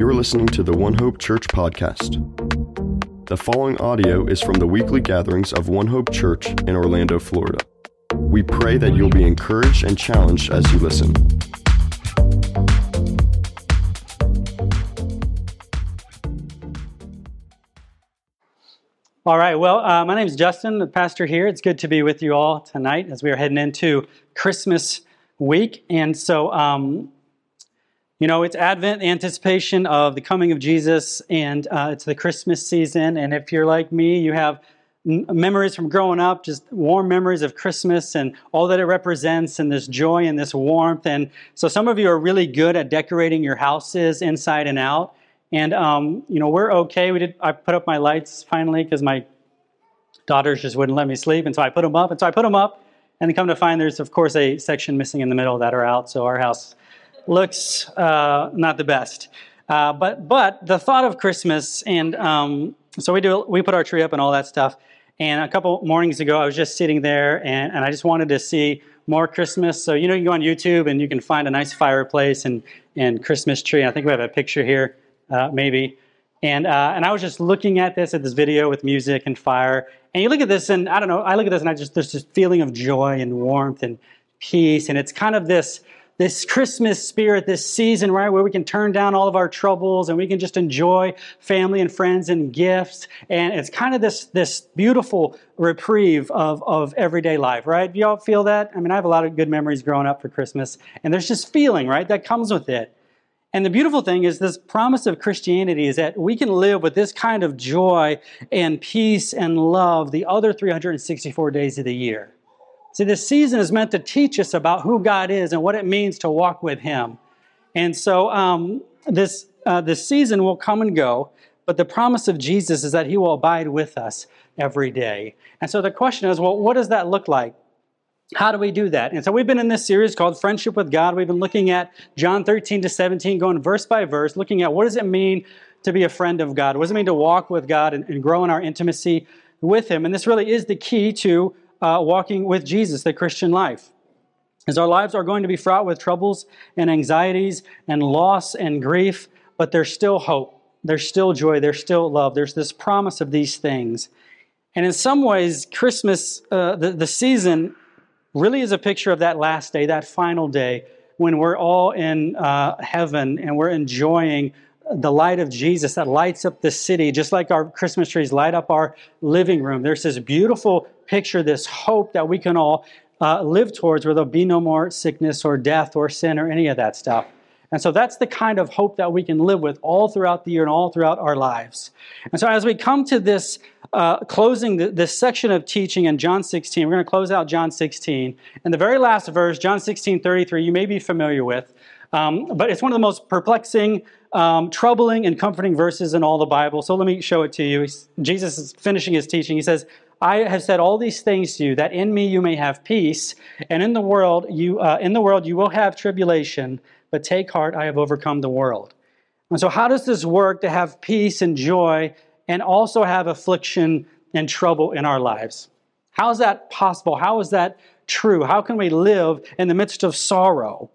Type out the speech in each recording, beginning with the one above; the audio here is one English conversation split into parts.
You're listening to the One Hope Church podcast. The following audio is from the weekly gatherings of One Hope Church in Orlando, Florida. We pray that you'll be encouraged and challenged as you listen. All right. Well, uh, my name is Justin, the pastor here. It's good to be with you all tonight as we are heading into Christmas week. And so, um, you know, it's Advent, anticipation of the coming of Jesus, and uh, it's the Christmas season. And if you're like me, you have n- memories from growing up, just warm memories of Christmas and all that it represents, and this joy and this warmth. And so, some of you are really good at decorating your houses inside and out. And um, you know, we're okay. We did. I put up my lights finally because my daughters just wouldn't let me sleep, and so I put them up. And so I put them up, and come to find there's of course a section missing in the middle that are out. So our house looks uh, not the best. Uh, but but the thought of Christmas, and um, so we do we put our tree up and all that stuff. And a couple mornings ago, I was just sitting there, and, and I just wanted to see more Christmas. So you know, you go on YouTube and you can find a nice fireplace and and Christmas tree. I think we have a picture here, uh, maybe. And uh, and I was just looking at this at this video with music and fire. And you look at this, and I don't know, I look at this, and I just there's this feeling of joy and warmth and peace, and it's kind of this this Christmas spirit, this season, right, where we can turn down all of our troubles and we can just enjoy family and friends and gifts. And it's kind of this, this beautiful reprieve of, of everyday life, right? Y'all feel that? I mean, I have a lot of good memories growing up for Christmas, and there's just feeling, right, that comes with it. And the beautiful thing is, this promise of Christianity is that we can live with this kind of joy and peace and love the other 364 days of the year. See, this season is meant to teach us about who God is and what it means to walk with Him. And so um, this, uh, this season will come and go, but the promise of Jesus is that He will abide with us every day. And so the question is well, what does that look like? How do we do that? And so we've been in this series called Friendship with God. We've been looking at John 13 to 17, going verse by verse, looking at what does it mean to be a friend of God? What does it mean to walk with God and, and grow in our intimacy with Him? And this really is the key to uh, walking with Jesus, the Christian life. As our lives are going to be fraught with troubles and anxieties and loss and grief, but there's still hope. There's still joy. There's still love. There's this promise of these things. And in some ways, Christmas, uh, the, the season, really is a picture of that last day, that final day, when we're all in uh, heaven and we're enjoying the light of Jesus that lights up the city, just like our Christmas trees light up our living room. There's this beautiful picture, this hope that we can all uh, live towards where there'll be no more sickness or death or sin or any of that stuff. And so that's the kind of hope that we can live with all throughout the year and all throughout our lives. And so as we come to this uh, closing the, this section of teaching in John 16, we're going to close out John 16. And the very last verse, John 16, 33, you may be familiar with. Um, but it's one of the most perplexing, um, troubling, and comforting verses in all the Bible. So let me show it to you. Jesus is finishing his teaching. He says, I have said all these things to you, that in me you may have peace, and in the world you uh, in the world you will have tribulation, but take heart, I have overcome the world. And so, how does this work to have peace and joy, and also have affliction and trouble in our lives? How is that possible? How is that true? How can we live in the midst of sorrow?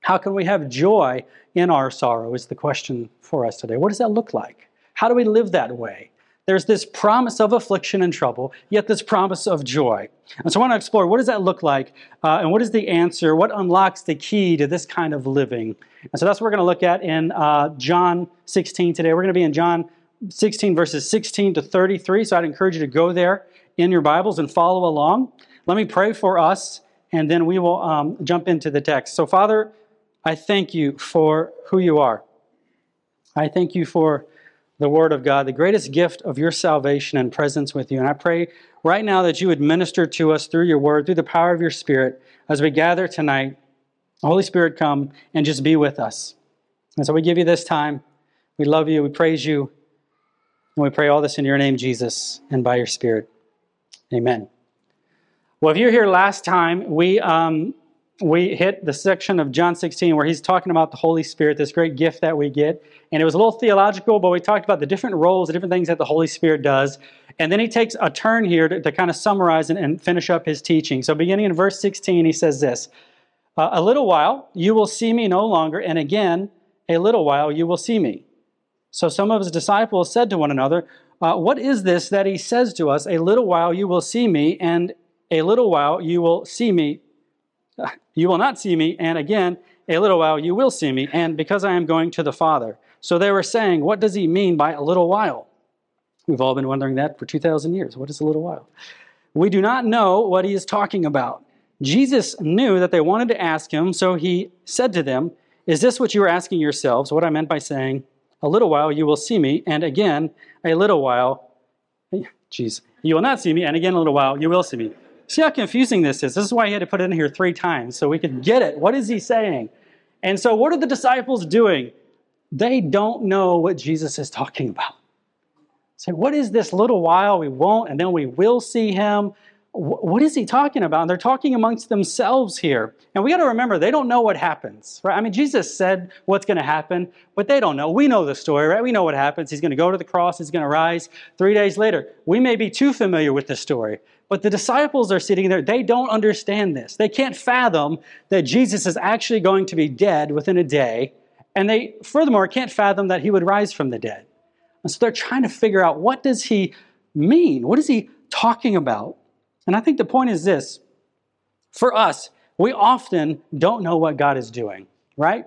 How can we have joy in our sorrow? Is the question for us today. What does that look like? How do we live that way? There's this promise of affliction and trouble, yet this promise of joy. And so I want to explore what does that look like, uh, and what is the answer? What unlocks the key to this kind of living? And so that's what we're going to look at in uh, John 16 today. We're going to be in John 16, verses 16 to 33. So I'd encourage you to go there in your Bibles and follow along. Let me pray for us, and then we will um, jump into the text. So, Father, I thank you for who you are. I thank you for the Word of God, the greatest gift of your salvation and presence with you. And I pray right now that you would minister to us through your Word, through the power of your Spirit, as we gather tonight. Holy Spirit, come and just be with us. And so we give you this time. We love you. We praise you. And we pray all this in your name, Jesus, and by your Spirit. Amen. Well, if you're here last time, we um, we hit the section of John 16 where he's talking about the Holy Spirit, this great gift that we get. And it was a little theological, but we talked about the different roles, the different things that the Holy Spirit does. And then he takes a turn here to, to kind of summarize and, and, finish up his teaching. So, beginning in verse 16, he says this uh, A little while you will see me no longer, and again, a little while you will see me. So some of his disciples said to one another, uh, What is this that he says to us? A little while you will see me, and a little while you will see me. You will not see me, and again, a little while you will see me, and because I am going to the Father. So they were saying, What does he mean by a little while? We've all been wondering that for 2,000 years. What is a little while? We do not know what he is talking about. Jesus knew that they wanted to ask him, so he said to them, Is this what you are asking yourselves? What I meant by saying, A little while you will see me, and again, a little while, jeez, you will not see me, and again, a little while you will see me. See how confusing this is? This is why he had to put it in here three times so we could get it. What is he saying? And so, what are the disciples doing? They don't know what Jesus is talking about. Say, what is this little while we won't, and then we will see him? What is he talking about? And they're talking amongst themselves here. And we got to remember, they don't know what happens, right? I mean, Jesus said what's going to happen, but they don't know. We know the story, right? We know what happens. He's going to go to the cross, he's going to rise three days later. We may be too familiar with the story, but the disciples are sitting there. They don't understand this. They can't fathom that Jesus is actually going to be dead within a day. And they, furthermore, can't fathom that he would rise from the dead. And so they're trying to figure out what does he mean? What is he talking about? And I think the point is this for us, we often don't know what God is doing, right?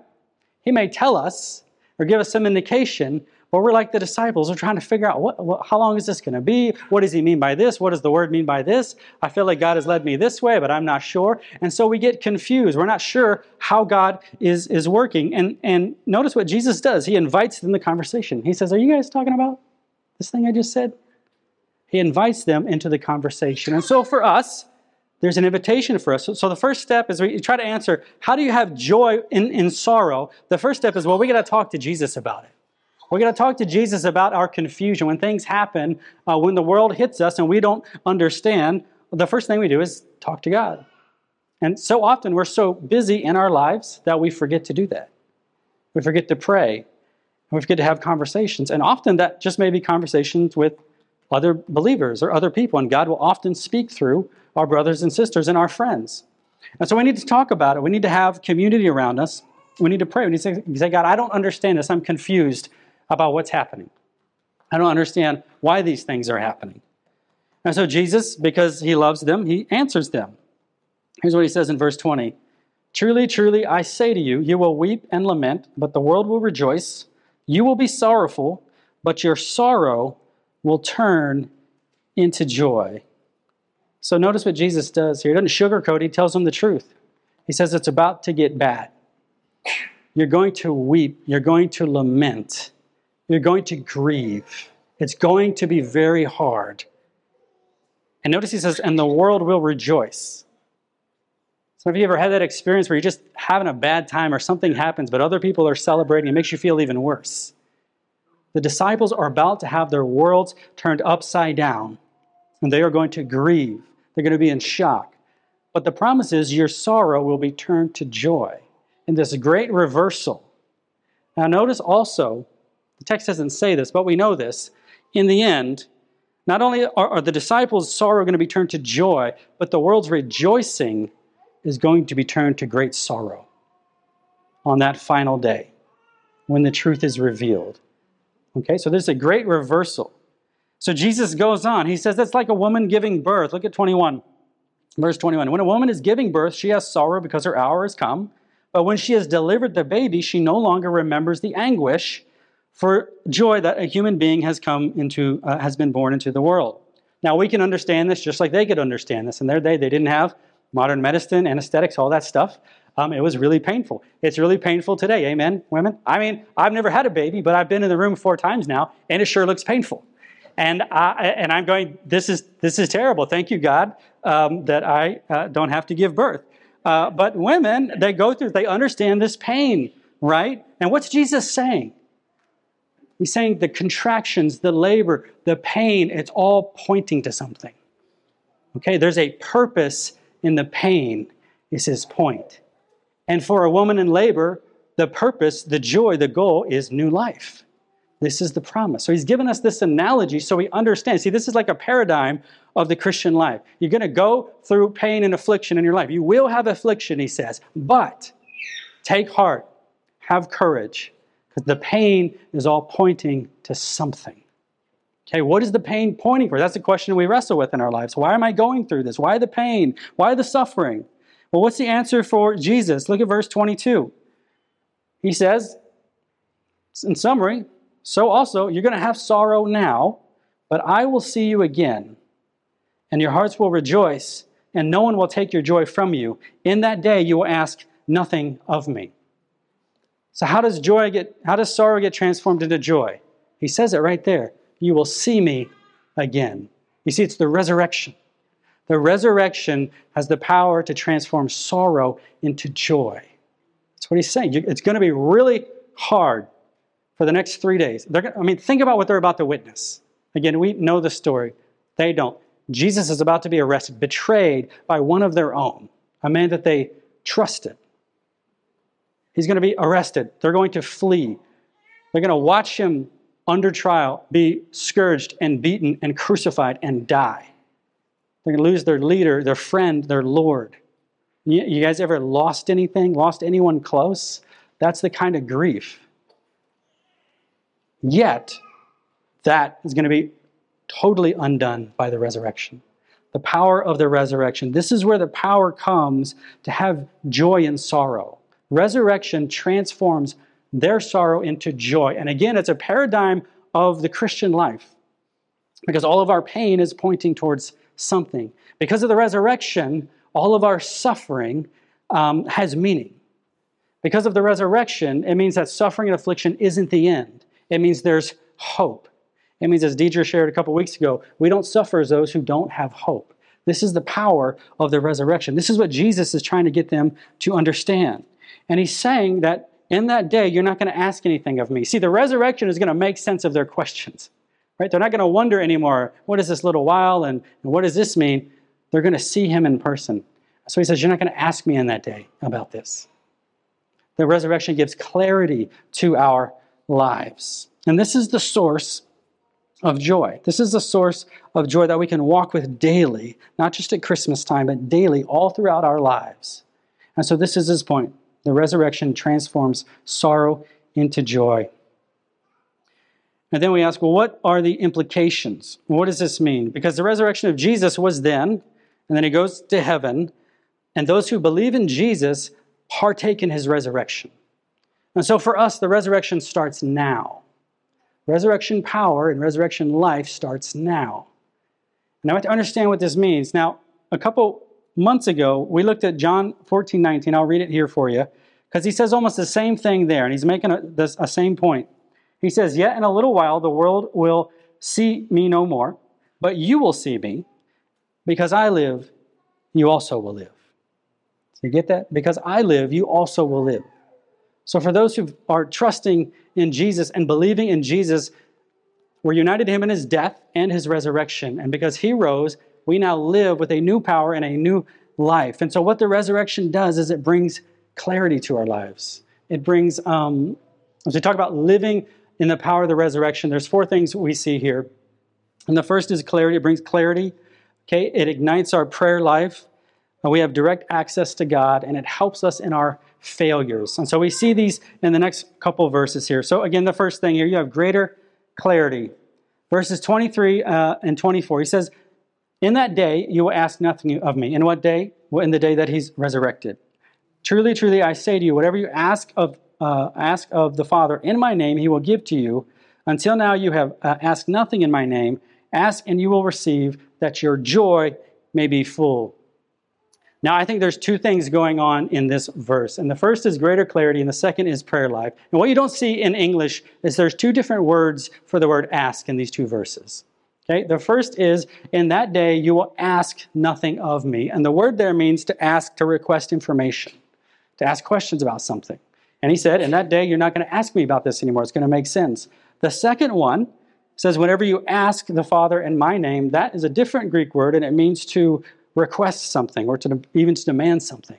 He may tell us or give us some indication, but we're like the disciples. We're trying to figure out what, what how long is this going to be? What does he mean by this? What does the word mean by this? I feel like God has led me this way, but I'm not sure. And so we get confused. We're not sure how God is, is working. And, and notice what Jesus does. He invites them the conversation. He says, Are you guys talking about this thing I just said? He invites them into the conversation. And so for us, there's an invitation for us. So the first step is we try to answer how do you have joy in, in sorrow? The first step is well, we got to talk to Jesus about it. We got to talk to Jesus about our confusion. When things happen, uh, when the world hits us and we don't understand, the first thing we do is talk to God. And so often we're so busy in our lives that we forget to do that. We forget to pray. We forget to have conversations. And often that just may be conversations with other believers or other people, and God will often speak through our brothers and sisters and our friends. And so we need to talk about it. We need to have community around us. We need to pray. We need to say, God, I don't understand this. I'm confused about what's happening. I don't understand why these things are happening. And so Jesus, because he loves them, he answers them. Here's what he says in verse 20 Truly, truly, I say to you, you will weep and lament, but the world will rejoice. You will be sorrowful, but your sorrow will turn into joy. So notice what Jesus does here. He doesn't sugarcoat, he tells them the truth. He says it's about to get bad. You're going to weep, you're going to lament, you're going to grieve. It's going to be very hard. And notice he says, and the world will rejoice. So have you ever had that experience where you're just having a bad time or something happens, but other people are celebrating? It makes you feel even worse. The disciples are about to have their worlds turned upside down, and they are going to grieve. They're going to be in shock. But the promise is your sorrow will be turned to joy in this great reversal. Now, notice also, the text doesn't say this, but we know this. In the end, not only are, are the disciples' sorrow going to be turned to joy, but the world's rejoicing is going to be turned to great sorrow on that final day when the truth is revealed. Okay, so there's a great reversal. So Jesus goes on. He says that's like a woman giving birth. Look at 21, verse 21. When a woman is giving birth, she has sorrow because her hour has come. But when she has delivered the baby, she no longer remembers the anguish for joy that a human being has come into, uh, has been born into the world. Now we can understand this just like they could understand this. Their day, they didn't have modern medicine, anesthetics, all that stuff. Um, it was really painful. It's really painful today. Amen, women? I mean, I've never had a baby, but I've been in the room four times now, and it sure looks painful. And, I, and I'm going, this is, this is terrible. Thank you, God, um, that I uh, don't have to give birth. Uh, but women, they go through, they understand this pain, right? And what's Jesus saying? He's saying the contractions, the labor, the pain, it's all pointing to something. Okay, there's a purpose in the pain, is his point. And for a woman in labor, the purpose, the joy, the goal is new life. This is the promise. So he's given us this analogy so we understand. See, this is like a paradigm of the Christian life. You're going to go through pain and affliction in your life. You will have affliction, he says, but take heart, have courage. Because the pain is all pointing to something. Okay, what is the pain pointing for? That's the question we wrestle with in our lives. Why am I going through this? Why the pain? Why the suffering? Well, what's the answer for Jesus? Look at verse 22. He says, in summary, so also you're going to have sorrow now, but I will see you again, and your hearts will rejoice, and no one will take your joy from you. In that day you will ask nothing of me. So how does joy get how does sorrow get transformed into joy? He says it right there you will see me again. You see, it's the resurrection. The resurrection has the power to transform sorrow into joy. That's what he's saying. It's going to be really hard for the next three days. They're, I mean, think about what they're about to witness. Again, we know the story. They don't. Jesus is about to be arrested, betrayed by one of their own, a man that they trusted. He's going to be arrested. They're going to flee. They're going to watch him under trial, be scourged and beaten and crucified and die. They're going to lose their leader, their friend, their Lord. You guys ever lost anything, lost anyone close? That's the kind of grief. Yet, that is going to be totally undone by the resurrection. The power of the resurrection. This is where the power comes to have joy and sorrow. Resurrection transforms their sorrow into joy. And again, it's a paradigm of the Christian life because all of our pain is pointing towards something. Because of the resurrection, all of our suffering um, has meaning. Because of the resurrection, it means that suffering and affliction isn't the end. It means there's hope. It means, as Deidre shared a couple weeks ago, we don't suffer as those who don't have hope. This is the power of the resurrection. This is what Jesus is trying to get them to understand. And he's saying that in that day, you're not going to ask anything of me. See, the resurrection is going to make sense of their questions. Right? They're not going to wonder anymore, what is this little while and, and what does this mean? They're going to see him in person. So he says, You're not going to ask me in that day about this. The resurrection gives clarity to our lives. And this is the source of joy. This is the source of joy that we can walk with daily, not just at Christmas time, but daily, all throughout our lives. And so this is his point. The resurrection transforms sorrow into joy. And then we ask, well, what are the implications? What does this mean? Because the resurrection of Jesus was then, and then he goes to heaven, and those who believe in Jesus partake in his resurrection. And so for us, the resurrection starts now. Resurrection power and resurrection life starts now. And I want to understand what this means. Now, a couple months ago, we looked at John 14, 19. I'll read it here for you because he says almost the same thing there, and he's making a, this, a same point. He says, Yet in a little while the world will see me no more, but you will see me. Because I live, you also will live. So you get that? Because I live, you also will live. So for those who are trusting in Jesus and believing in Jesus, we're united to him in his death and his resurrection. And because he rose, we now live with a new power and a new life. And so, what the resurrection does is it brings clarity to our lives. It brings, um, as we talk about living in the power of the resurrection, there's four things we see here. And the first is clarity. It brings clarity. Okay, it ignites our prayer life. We have direct access to God, and it helps us in our failures. And so we see these in the next couple verses here. So again, the first thing here, you have greater clarity. Verses 23 uh, and 24, he says, in that day, you will ask nothing of me. In what day? Well, in the day that he's resurrected. Truly, truly, I say to you, whatever you ask of, uh, ask of the Father in my name, he will give to you. Until now, you have uh, asked nothing in my name. Ask and you will receive, that your joy may be full. Now, I think there's two things going on in this verse. And the first is greater clarity, and the second is prayer life. And what you don't see in English is there's two different words for the word ask in these two verses. Okay, the first is, in that day you will ask nothing of me. And the word there means to ask, to request information, to ask questions about something. And he said, in that day you're not going to ask me about this anymore. It's going to make sense. The second one says, whenever you ask the Father in my name, that is a different Greek word, and it means to request something or to even to demand something.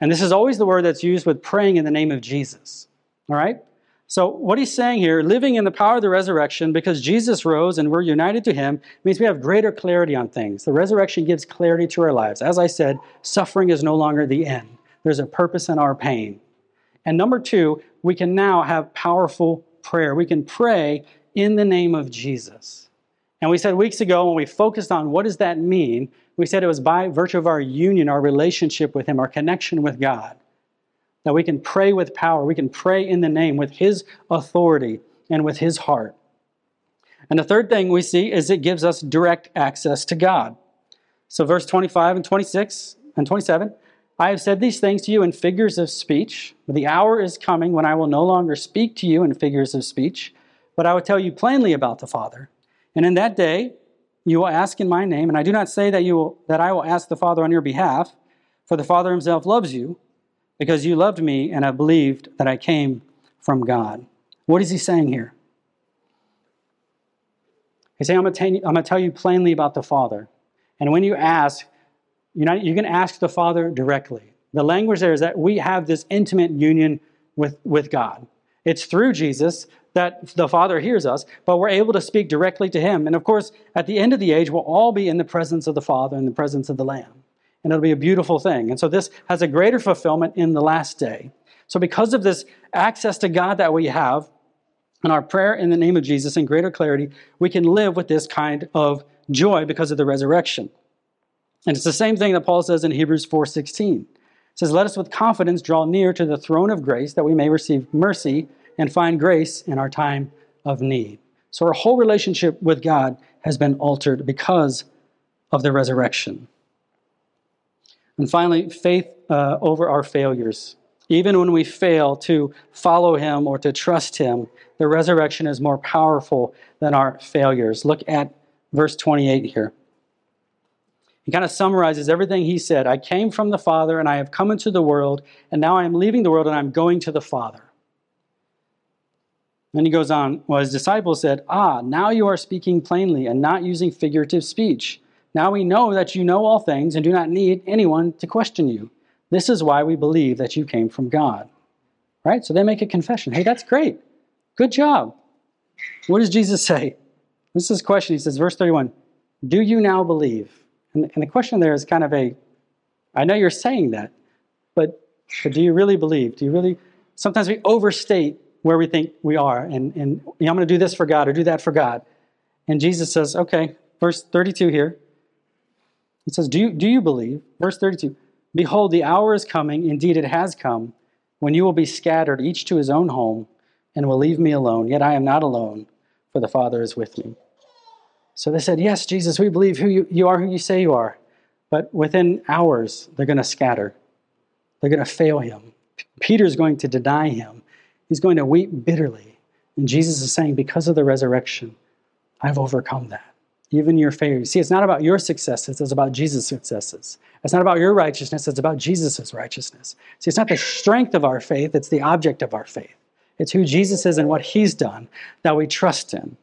And this is always the word that's used with praying in the name of Jesus. All right? So, what he's saying here, living in the power of the resurrection, because Jesus rose and we're united to him, means we have greater clarity on things. The resurrection gives clarity to our lives. As I said, suffering is no longer the end, there's a purpose in our pain. And number two, we can now have powerful prayer. We can pray in the name of Jesus. And we said weeks ago when we focused on what does that mean, we said it was by virtue of our union, our relationship with Him, our connection with God, that we can pray with power. We can pray in the name with His authority and with His heart. And the third thing we see is it gives us direct access to God. So, verse 25 and 26 and 27 I have said these things to you in figures of speech, but the hour is coming when I will no longer speak to you in figures of speech, but I will tell you plainly about the Father. And in that day, you will ask in my name, and I do not say that, you will, that I will ask the Father on your behalf, for the Father himself loves you, because you loved me and have believed that I came from God. What is he saying here? He's saying, I'm going to tell you plainly about the Father. And when you ask, you know, you can ask the Father directly. The language there is that we have this intimate union with, with God. It's through Jesus that the Father hears us, but we're able to speak directly to Him. And of course, at the end of the age, we'll all be in the presence of the Father and the presence of the Lamb. And it'll be a beautiful thing. And so this has a greater fulfillment in the last day. So, because of this access to God that we have, and our prayer in the name of Jesus in greater clarity, we can live with this kind of joy because of the resurrection. And it's the same thing that Paul says in Hebrews 4:16. It says, "Let us with confidence draw near to the throne of grace that we may receive mercy and find grace in our time of need." So our whole relationship with God has been altered because of the resurrection. And finally, faith uh, over our failures. Even when we fail to follow him or to trust him, the resurrection is more powerful than our failures. Look at verse 28 here. He kind of summarizes everything he said. I came from the Father and I have come into the world, and now I am leaving the world and I'm going to the Father. Then he goes on, well, his disciples said, Ah, now you are speaking plainly and not using figurative speech. Now we know that you know all things and do not need anyone to question you. This is why we believe that you came from God. Right? So they make a confession. Hey, that's great. Good job. What does Jesus say? This is his question. He says, verse 31, Do you now believe? And, and the question there is kind of a, I know you're saying that, but, but do you really believe? Do you really, sometimes we overstate where we think we are. And, and you know, I'm going to do this for God or do that for God. And Jesus says, okay, verse 32 here. He says, do you, do you believe? Verse 32 Behold, the hour is coming, indeed it has come, when you will be scattered, each to his own home, and will leave me alone. Yet I am not alone, for the Father is with me. So they said, Yes, Jesus, we believe who you, you are who you say you are. But within hours, they're going to scatter. They're going to fail him. Peter's going to deny him. He's going to weep bitterly. And Jesus is saying, Because of the resurrection, I've overcome that. Even your failures. See, it's not about your successes, it's about Jesus' successes. It's not about your righteousness, it's about Jesus' righteousness. See, it's not the strength of our faith, it's the object of our faith. It's who Jesus is and what he's done that we trust in.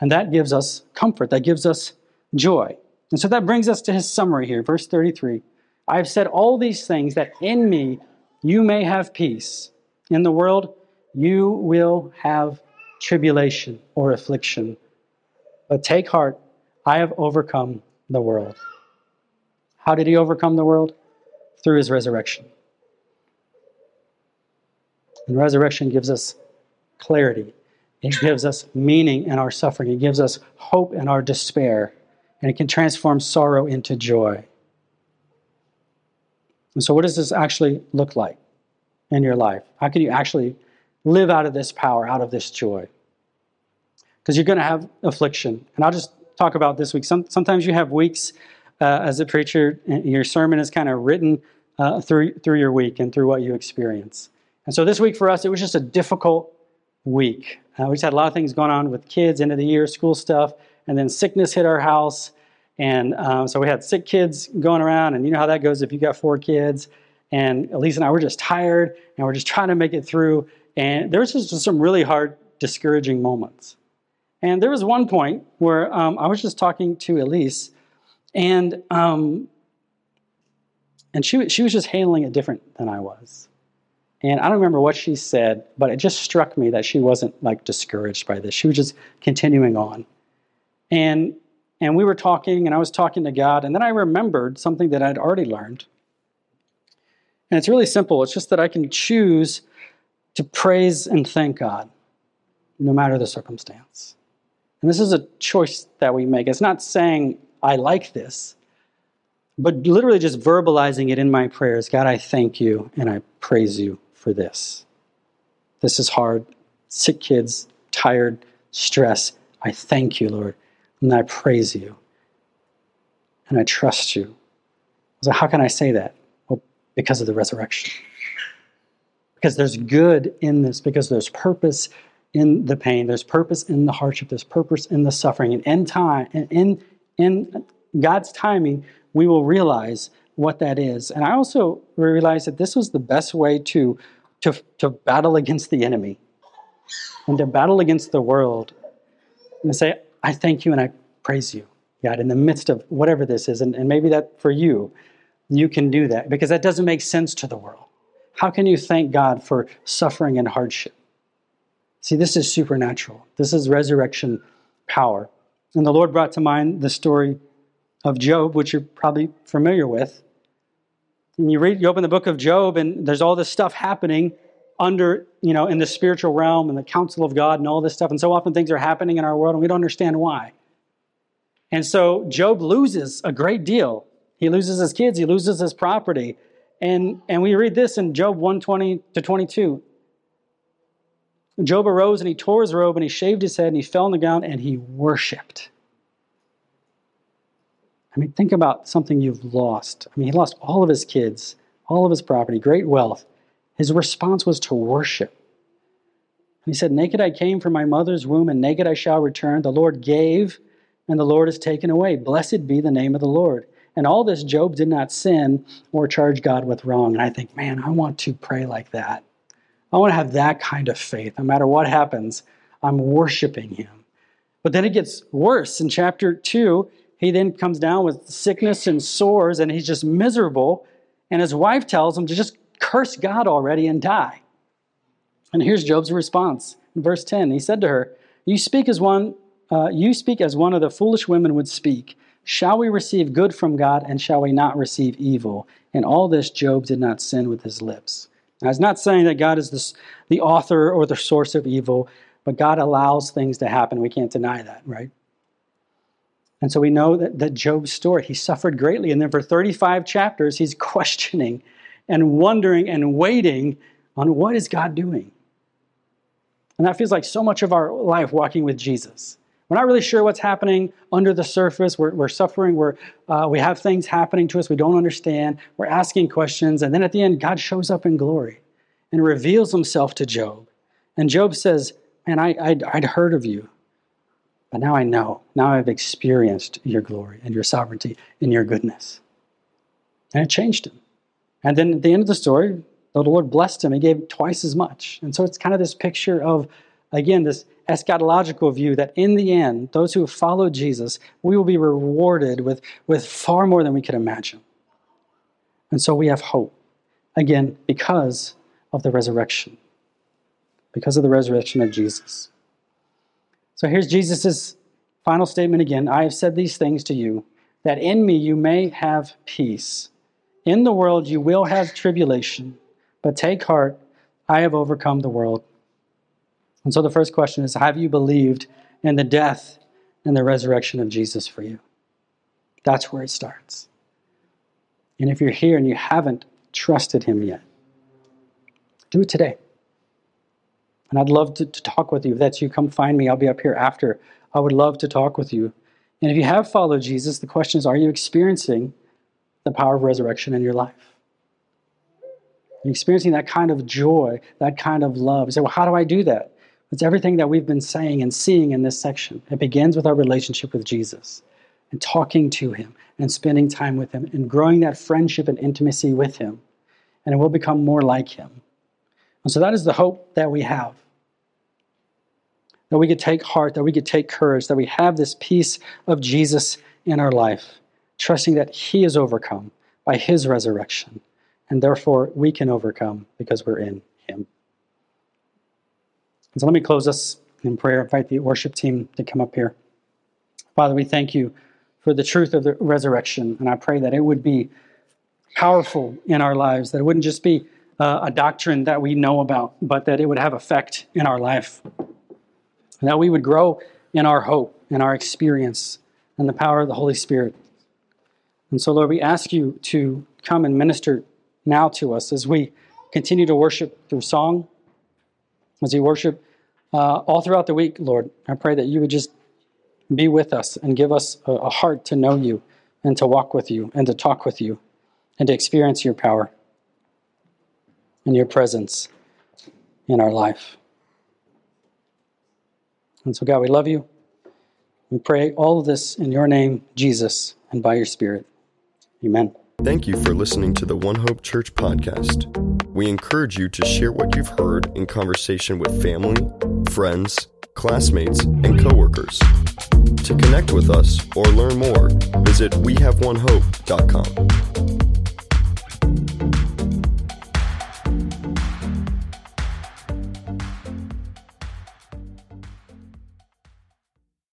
And that gives us comfort, that gives us joy. And so that brings us to his summary here, verse 33. I have said all these things that in me you may have peace. In the world you will have tribulation or affliction. But take heart, I have overcome the world. How did he overcome the world? Through his resurrection. And resurrection gives us clarity. It gives us meaning in our suffering. It gives us hope in our despair. And it can transform sorrow into joy. And so, what does this actually look like in your life? How can you actually live out of this power, out of this joy? Because you're going to have affliction. And I'll just talk about this week. Some, sometimes you have weeks uh, as a preacher, your sermon is kind of written uh, through, through your week and through what you experience. And so this week for us, it was just a difficult week. Uh, we just had a lot of things going on with kids, end of the year, school stuff, and then sickness hit our house. And um, so we had sick kids going around, and you know how that goes if you got four kids. And Elise and I were just tired, and we're just trying to make it through. And there was just some really hard, discouraging moments. And there was one point where um, I was just talking to Elise, and um, and she she was just handling it different than I was. And I don't remember what she said, but it just struck me that she wasn't like discouraged by this. She was just continuing on. And and we were talking and I was talking to God and then I remembered something that I'd already learned. And it's really simple. It's just that I can choose to praise and thank God no matter the circumstance. And this is a choice that we make. It's not saying, I like this, but literally just verbalizing it in my prayers God, I thank you and I praise you for this. This is hard. Sick kids, tired, stress. I thank you, Lord, and I praise you and I trust you. So, how can I say that? Well, because of the resurrection. Because there's good in this, because there's purpose in the pain, there's purpose in the hardship, there's purpose in the suffering. And in time, in, in God's timing, we will realize what that is. And I also realized that this was the best way to, to, to battle against the enemy and to battle against the world and say, I thank you and I praise you, God, in the midst of whatever this is. And, and maybe that for you, you can do that because that doesn't make sense to the world. How can you thank God for suffering and hardship? See, this is supernatural. This is resurrection power. And the Lord brought to mind the story of Job, which you're probably familiar with. And you read, you open the book of Job, and there's all this stuff happening under, you know, in the spiritual realm and the counsel of God and all this stuff. And so often things are happening in our world and we don't understand why. And so Job loses a great deal. He loses his kids, he loses his property. And, and we read this in Job 120 to 22. Job arose and he tore his robe and he shaved his head and he fell on the ground and he worshiped. I mean, think about something you've lost. I mean, he lost all of his kids, all of his property, great wealth. His response was to worship. He said, Naked I came from my mother's womb, and naked I shall return. The Lord gave, and the Lord has taken away. Blessed be the name of the Lord. And all this, Job did not sin or charge God with wrong. And I think, man, I want to pray like that. I want to have that kind of faith. No matter what happens, I'm worshiping Him. But then it gets worse. In chapter 2, he then comes down with sickness and sores, and he's just miserable. And his wife tells him to just curse God already and die. And here's Job's response in verse 10. He said to her, You speak as one, uh, you speak as one of the foolish women would speak. Shall we receive good from God, and shall we not receive evil? In all this, Job did not sin with his lips. Now, it's not saying that God is this, the author or the source of evil, but God allows things to happen. We can't deny that, right? And so we know that, that Job's story, he suffered greatly. And then for 35 chapters, he's questioning and wondering and waiting on what is God doing. And that feels like so much of our life walking with Jesus. We're not really sure what's happening under the surface. We're, we're suffering. We're, uh, we have things happening to us we don't understand. We're asking questions. And then at the end, God shows up in glory and reveals himself to Job. And Job says, Man, I, I'd, I'd heard of you, but now I know. Now I've experienced your glory and your sovereignty and your goodness. And it changed him. And then at the end of the story, the Lord blessed him. He gave twice as much. And so it's kind of this picture of, again, this eschatological view that in the end, those who have followed Jesus, we will be rewarded with, with far more than we could imagine. And so we have hope, again, because of the resurrection, because of the resurrection of Jesus. So here's Jesus' final statement again I have said these things to you, that in me you may have peace. In the world you will have tribulation, but take heart, I have overcome the world. And so the first question is Have you believed in the death and the resurrection of Jesus for you? That's where it starts. And if you're here and you haven't trusted him yet, do it today. And I'd love to, to, talk with you. If that's you, come find me. I'll be up here after. I would love to talk with you. And if you have followed Jesus, the question is Are you experiencing the power of resurrection in your life. You're experiencing that kind of joy, that kind of love. You say, well, how do I do that? It's everything that we've been saying and seeing in this section. It begins with our relationship with Jesus and talking to him and spending time with him and growing that friendship and intimacy with him. And it will become more like him. And so that is the hope that we have. That we could take heart, that we could take courage, that we have this peace of Jesus in our life trusting that He is overcome by His resurrection, and therefore we can overcome because we're in Him. And so let me close us in prayer. Invite the worship team to come up here. Father, we thank you for the truth of the resurrection, and I pray that it would be powerful in our lives, that it wouldn't just be uh, a doctrine that we know about, but that it would have effect in our life. That we would grow in our hope, in our experience, and the power of the Holy Spirit. And so, Lord, we ask you to come and minister now to us as we continue to worship through song, as we worship uh, all throughout the week, Lord. I pray that you would just be with us and give us a, a heart to know you and to walk with you and to talk with you and to experience your power and your presence in our life. And so, God, we love you. We pray all of this in your name, Jesus, and by your Spirit. Amen. Thank you for listening to the One Hope Church podcast. We encourage you to share what you've heard in conversation with family, friends, classmates, and coworkers. To connect with us or learn more, visit wehaveonehope.com.